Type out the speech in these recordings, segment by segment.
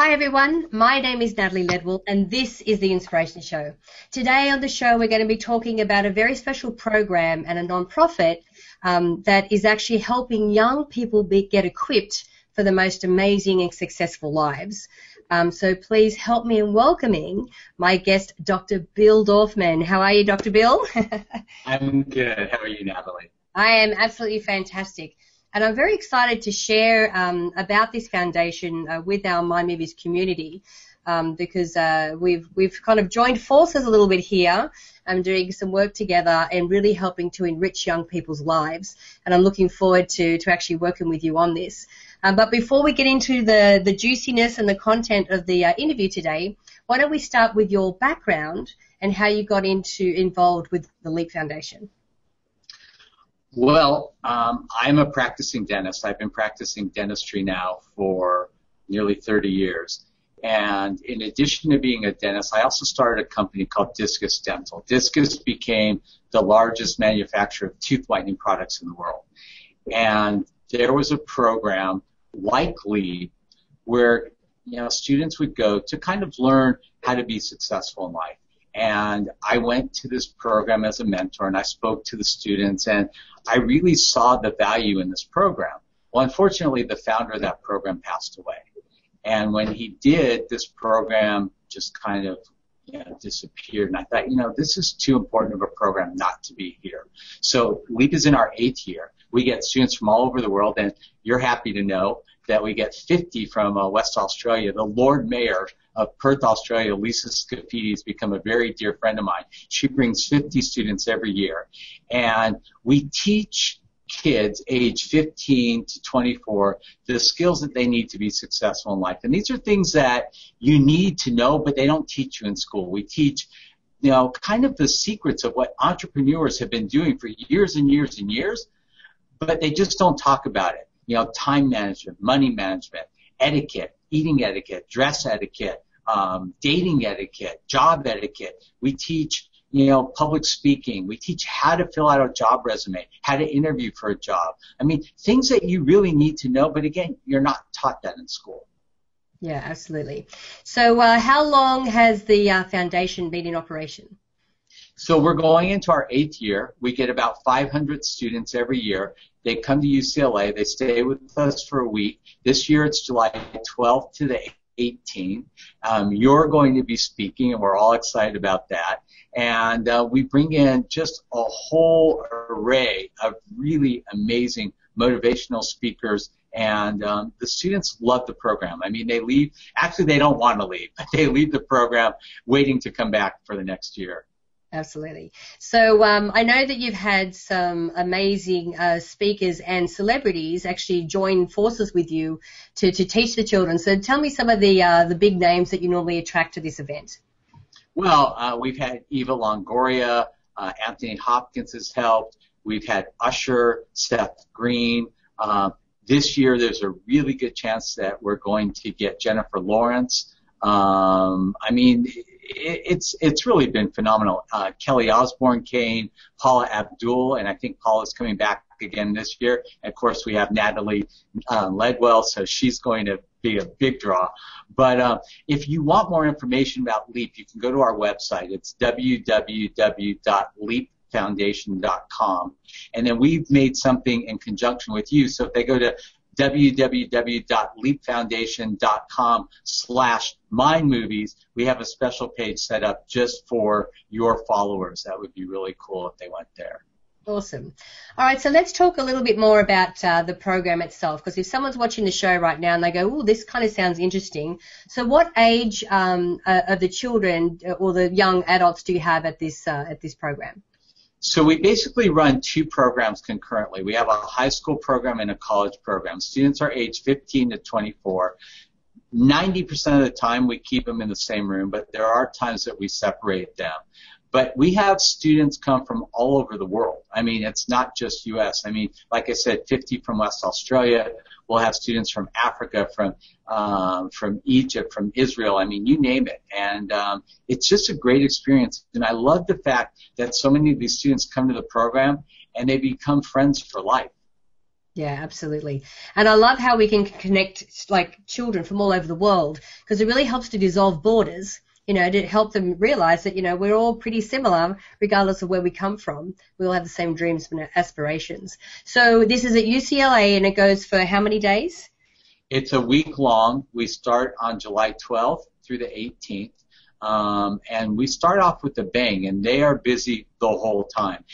Hi everyone, my name is Natalie Ledwell and this is the Inspiration Show. Today on the show we're going to be talking about a very special program and a non-profit um, that is actually helping young people be, get equipped for the most amazing and successful lives. Um, so please help me in welcoming my guest, Dr. Bill Dorfman. How are you, Dr. Bill? I'm good. How are you, Natalie? I am absolutely fantastic. And I'm very excited to share um, about this foundation uh, with our Mind Movies community um, because uh, we've we've kind of joined forces a little bit here. I'm doing some work together and really helping to enrich young people's lives. And I'm looking forward to, to actually working with you on this. Um, but before we get into the, the juiciness and the content of the uh, interview today, why don't we start with your background and how you got into involved with the Leap Foundation? Well, um, I'm a practicing dentist. I've been practicing dentistry now for nearly 30 years. And in addition to being a dentist, I also started a company called Discus Dental. Discus became the largest manufacturer of tooth whitening products in the world. And there was a program like Leap where you know students would go to kind of learn how to be successful in life. And I went to this program as a mentor and I spoke to the students and I really saw the value in this program. Well, unfortunately, the founder of that program passed away. And when he did, this program just kind of you know, disappeared. And I thought, you know, this is too important of a program not to be here. So LEAP is in our eighth year. We get students from all over the world, and you're happy to know that we get 50 from uh, West Australia. The Lord Mayor of Perth, Australia, Lisa Scaffidi, has become a very dear friend of mine. She brings 50 students every year. And we teach kids age 15 to 24 the skills that they need to be successful in life. And these are things that you need to know, but they don't teach you in school. We teach, you know, kind of the secrets of what entrepreneurs have been doing for years and years and years, but they just don't talk about it. You know, time management, money management, etiquette, eating etiquette, dress etiquette, um, dating etiquette, job etiquette. We teach, you know, public speaking. We teach how to fill out a job resume, how to interview for a job. I mean, things that you really need to know, but again, you're not taught that in school. Yeah, absolutely. So, uh, how long has the uh, foundation been in operation? So we're going into our eighth year. We get about 500 students every year. They come to UCLA. They stay with us for a week. This year it's July 12th to the 18. Um, you're going to be speaking, and we're all excited about that. And uh, we bring in just a whole array of really amazing motivational speakers and um, the students love the program. I mean, they leave. Actually, they don't want to leave, but they leave the program waiting to come back for the next year. Absolutely. So um, I know that you've had some amazing uh, speakers and celebrities actually join forces with you to, to teach the children. So tell me some of the uh, the big names that you normally attract to this event. Well, uh, we've had Eva Longoria, uh, Anthony Hopkins has helped. We've had Usher, Seth Green. Uh, this year, there's a really good chance that we're going to get Jennifer Lawrence. Um, I mean, it's it's really been phenomenal. Uh, Kelly Osbourne Kane, Paula Abdul, and I think Paula's coming back again this year. And of course, we have Natalie uh, Ledwell, so she's going to be a big draw. But uh, if you want more information about LEAP, you can go to our website. It's www.leapfoundation.com. And then we've made something in conjunction with you. So if they go to www.leapfoundation.com slash mindmovies, we have a special page set up just for your followers. That would be really cool if they went there. Awesome. All right, so let's talk a little bit more about uh, the program itself. Because if someone's watching the show right now and they go, "Oh, this kind of sounds interesting," so what age um, uh, of the children or the young adults do you have at this uh, at this program? So we basically run two programs concurrently. We have a high school program and a college program. Students are age 15 to 24. 90% of the time we keep them in the same room, but there are times that we separate them. But we have students come from all over the world. I mean, it's not just U.S. I mean, like I said, 50 from West Australia. We'll have students from Africa, from um, from Egypt, from Israel. I mean, you name it. And um, it's just a great experience. And I love the fact that so many of these students come to the program and they become friends for life. Yeah, absolutely. And I love how we can connect like children from all over the world because it really helps to dissolve borders, you know, to help them realize that, you know, we're all pretty similar regardless of where we come from. We all have the same dreams and aspirations. So this is at UCLA and it goes for how many days? It's a week long. We start on July 12th through the 18th. Um, and we start off with a bang, and they are busy the whole time.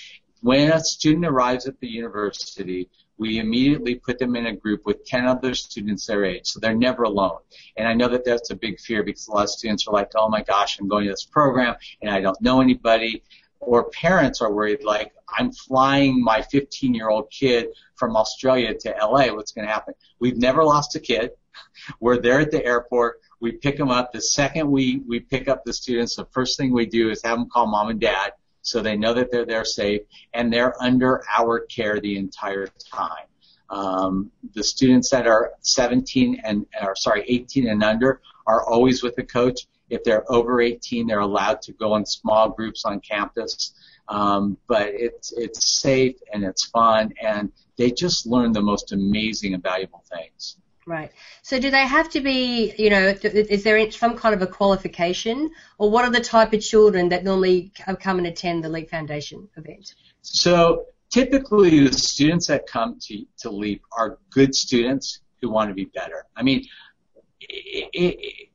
When a student arrives at the university, we immediately put them in a group with 10 other students their age, so they're never alone. And I know that that's a big fear because a lot of students are like, oh my gosh, I'm going to this program and I don't know anybody. Or parents are worried, like, I'm flying my 15 year old kid from Australia to LA. What's going to happen? We've never lost a kid. We're there at the airport. We pick them up. The second we, we pick up the students, the first thing we do is have them call mom and dad so they know that they're there safe and they're under our care the entire time. Um, the students that are 17 and or sorry 18 and under are always with a coach. If they're over 18, they're allowed to go in small groups on campus. Um, but it's it's safe and it's fun and they just learn the most amazing and valuable things. Right. So do they have to be, you know, is there some kind of a qualification, or what are the type of children that normally uh, come and attend the Leap Foundation event? So typically, the students that come to to Leap are good students who want to be better. I mean, it, it,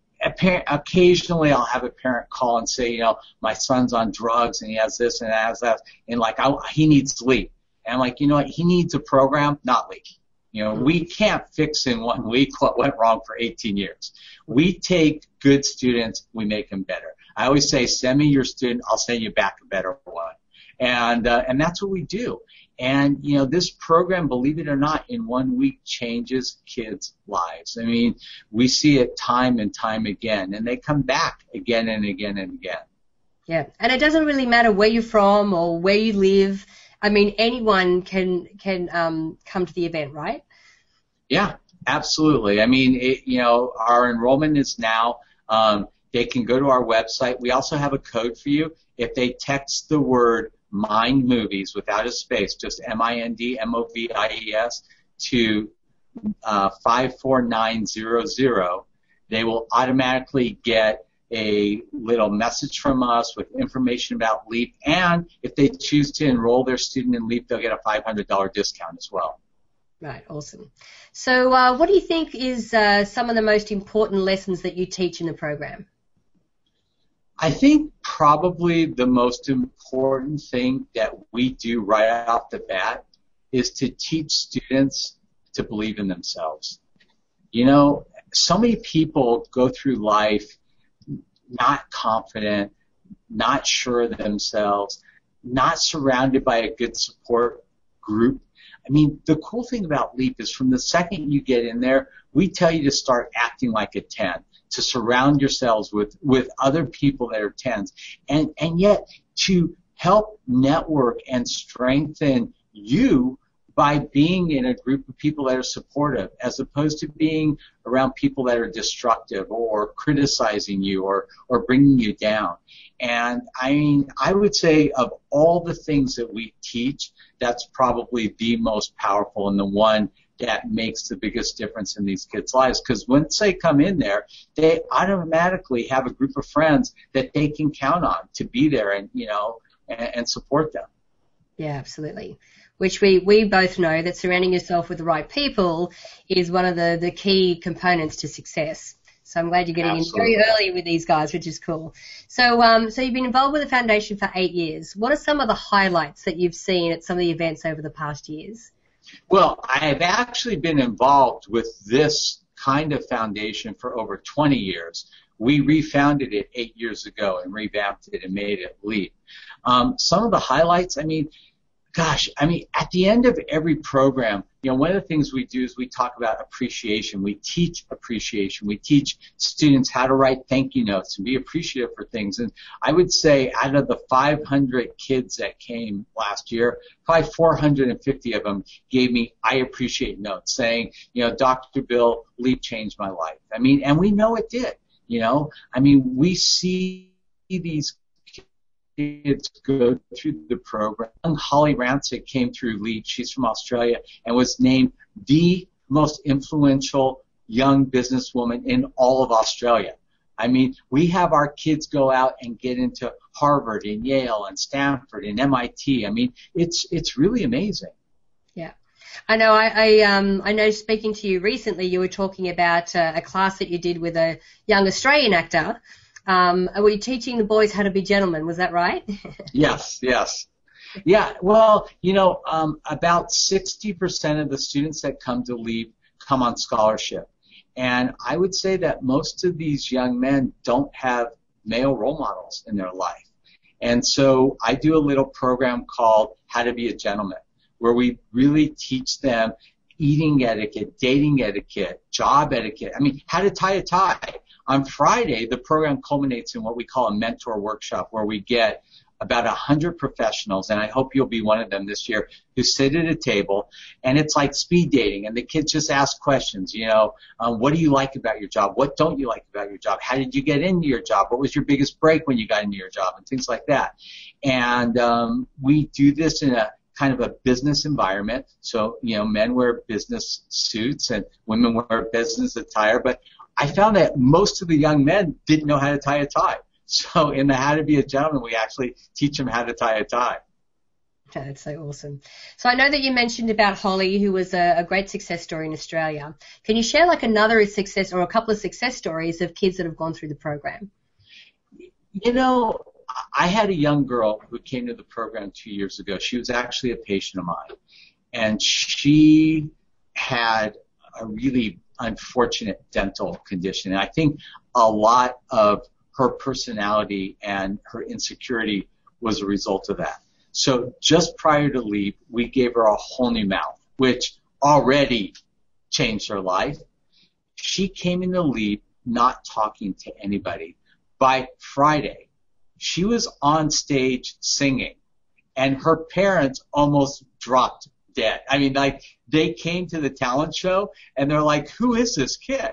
occasionally I'll have a parent call and say, you know, my son's on drugs and he has this and has that, and like I, he needs Leap. And I'm like, you know what? He needs a program, not Leap. You know, we can't fix in one week what went wrong for 18 years. We take good students, we make them better. I always say, send me your student, I'll send you back a better one. And, uh, and that's what we do. And, you know, this program, believe it or not, in one week changes kids' lives. I mean, we see it time and time again, and they come back again and again and again. Yeah, and it doesn't really matter where you're from or where you live. I mean, anyone can can um, come to the event, right? Yeah, absolutely. I mean, it, you know, our enrollment is now. Um, they can go to our website. We also have a code for you. If they text the word Mind Movies without a space, just M I N D M O V I E S to uh, 54900, they will automatically get a little message from us with information about LEAP, and if they choose to enroll their student in LEAP, they'll get a $500 discount as well. Right, awesome. So, uh, what do you think is uh, some of the most important lessons that you teach in the program? I think probably the most important thing that we do right off the bat is to teach students to believe in themselves. You know, so many people go through life not confident, not sure of themselves, not surrounded by a good support group. I mean, the cool thing about Leap is from the second you get in there, we tell you to start acting like a 10, to surround yourselves with, with other people that are 10s, and, and yet to help network and strengthen you by being in a group of people that are supportive as opposed to being around people that are destructive or criticizing you or, or bringing you down. And I mean, I would say of all the things that we teach, that's probably the most powerful and the one that makes the biggest difference in these kids' lives. Because once they come in there, they automatically have a group of friends that they can count on to be there and, you know, and, and support them. Yeah, absolutely which we, we both know that surrounding yourself with the right people is one of the, the key components to success. So I'm glad you're getting Absolutely. in very early with these guys, which is cool. So, um, so you've been involved with the foundation for eight years. What are some of the highlights that you've seen at some of the events over the past years? Well, I've actually been involved with this kind of foundation for over 20 years. We refounded it eight years ago and revamped it and made it leap. Um, some of the highlights, I mean, gosh, I mean, at the end of every program, you know, one of the things we do is we talk about appreciation. We teach appreciation. We teach students how to write thank you notes and be appreciative for things. And I would say out of the 500 kids that came last year, probably 450 of them gave me I appreciate notes saying, you know, Dr. Bill, Leap changed my life. I mean, and we know it did. You know, I mean, we see these kids go through the program. Holly Ransom came through LEAP. She's from Australia and was named the most influential young businesswoman in all of Australia. I mean, we have our kids go out and get into Harvard and Yale and Stanford and MIT. I mean, it's it's really amazing. Yeah. I know. I, I um I know. Speaking to you recently, you were talking about uh, a class that you did with a young Australian actor. Um, were you teaching the boys how to be gentlemen? Was that right? yes. Yes. Yeah. Well, you know, um, about 60% of the students that come to LEAP come on scholarship. And I would say that most of these young men don't have male role models in their life. And so I do a little program called How to Be a Gentleman, where we really teach them eating etiquette, dating etiquette, job etiquette. I mean, how to tie a tie. On Friday, the program culminates in what we call a mentor workshop, where we get about a hundred professionals, and I hope you'll be one of them this year, who sit at a table, and it's like speed dating, and the kids just ask questions. You know, um, what do you like about your job? What don't you like about your job? How did you get into your job? What was your biggest break when you got into your job, and things like that. And um, we do this in a kind of a business environment. So, you know, men wear business suits and women wear business attire, but I found that most of the young men didn't know how to tie a tie. So in the How to Be a Gentleman, we actually teach them how to tie a tie. That's so awesome. So I know that you mentioned about Holly, who was a, a, great success story in Australia. Can you share like another success or a couple of success stories of kids that have gone through the program? You know, I had a young girl who came to the program two years ago. She was actually a patient of mine, and she had a really unfortunate dental condition. And I think a lot of her personality and her insecurity was a result of that. So just prior to Leap, we gave her a whole new mouth, which already changed her life. She came into Leap not talking to anybody. By Friday, she was on stage singing, and her parents almost dropped I mean, like they came to the talent show and they're like, "Who is this kid?"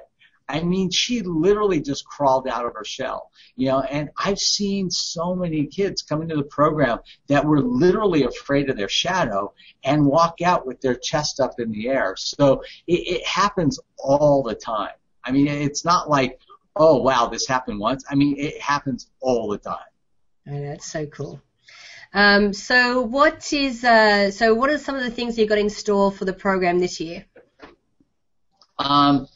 I mean, she literally just crawled out of her shell, you know, and I've seen so many kids come into the program that were literally afraid of their shadow and walk out with their chest up in the air. So it, it happens all the time. I mean, it's not like, oh, wow, this happened once. I mean, it happens all the time. Oh, that's so cool. Um, so what is uh, so what are some of the things you've got in store for the program this year? Um,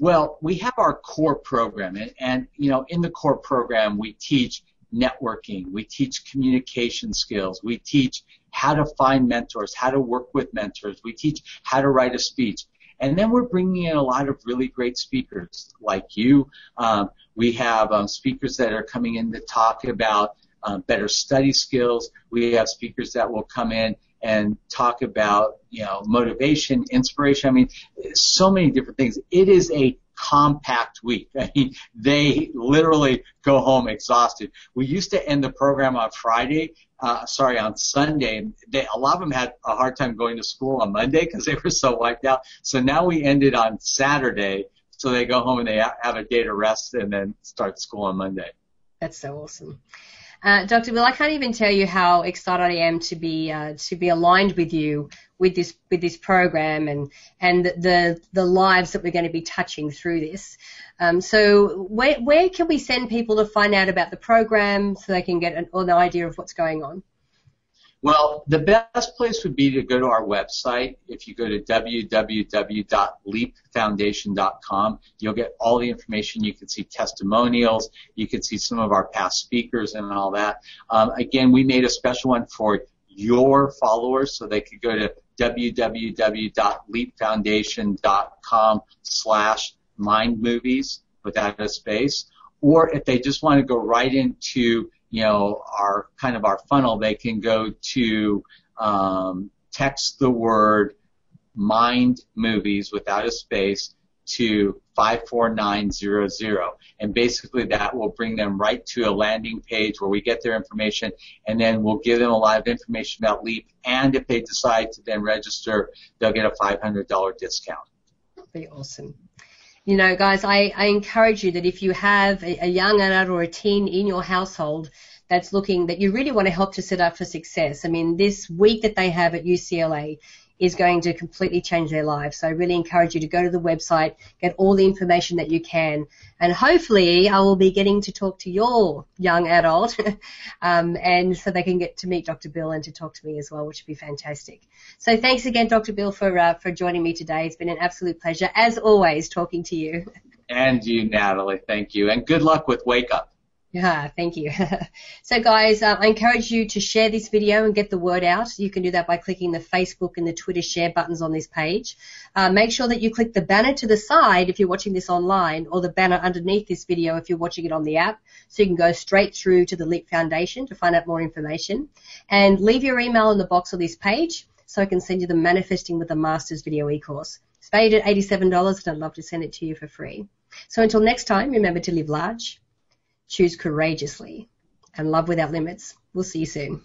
well, we have our core program, and, and you know, in the core program, we teach networking, we teach communication skills, we teach how to find mentors, how to work with mentors, we teach how to write a speech. And then we're bringing in a lot of really great speakers like you. Um, we have um, speakers that are coming in to talk about um, better study skills. We have speakers that will come in and talk about you know motivation, inspiration. I mean, so many different things. It is a compact week. I mean, they literally go home exhausted. We used to end the program on Friday, uh, sorry, on Sunday. They, a lot of them had a hard time going to school on Monday because they were so wiped out. So now we ended on Saturday. So they go home and they have a day to rest and then start school on Monday. That's so awesome. Uh, Dr. Bill, I can't even tell you how excited I am to be uh, to be aligned with you with this with this program and and the the lives that we're going to be touching through this. Um, so where where can we send people to find out about the program so they can get an, an idea of what's going on? Well, the best place would be to go to our website. If you go to www.leapfoundation.com, you'll get all the information. You can see testimonials. You can see some of our past speakers and all that. Um, again, we made a special one for your followers, so they could go to www.leapfoundation.com slash mindmovies without a space. Or if they just want to go right into you know, our kind of our funnel, they can go to um, text the word mind movies without a space to 54900 and basically that will bring them right to a landing page where we get their information and then we'll give them a lot of information about leap. And if they decide to then register they'll get a $500 discount. Be awesome you know, guys, I, I encourage you that if you have a, a young adult or a teen in your household that's looking that you really want to help to set up for success. I mean, this week that they have at UCLA is going to completely change their lives. So I really encourage you to go to the website, get all the information that you can, and hopefully I will be getting to talk to your young adult, um, and so they can get to meet Dr. Bill and to talk to me as well, which would be fantastic. So thanks again, Dr. Bill, for uh, for joining me today. It's been an absolute pleasure, as always, talking to you. And you, Natalie. Thank you, and good luck with Wake Up. Yeah, thank you. so guys, uh, I encourage you to share this video and get the word out. You can do that by clicking the Facebook and the Twitter share buttons on this page. Uh, make sure that you click the banner to the side if you're watching this online or the banner underneath this video if you're watching it on the app so you can go straight through to the Leap Foundation to find out more information. And leave your email in the box on this page so I can send you the Manifesting with the Masters video e-course. It's valued at $87 and I'd love to send it to you for free. So until next time, remember to live large choose courageously, and love without limits. We'll see you soon.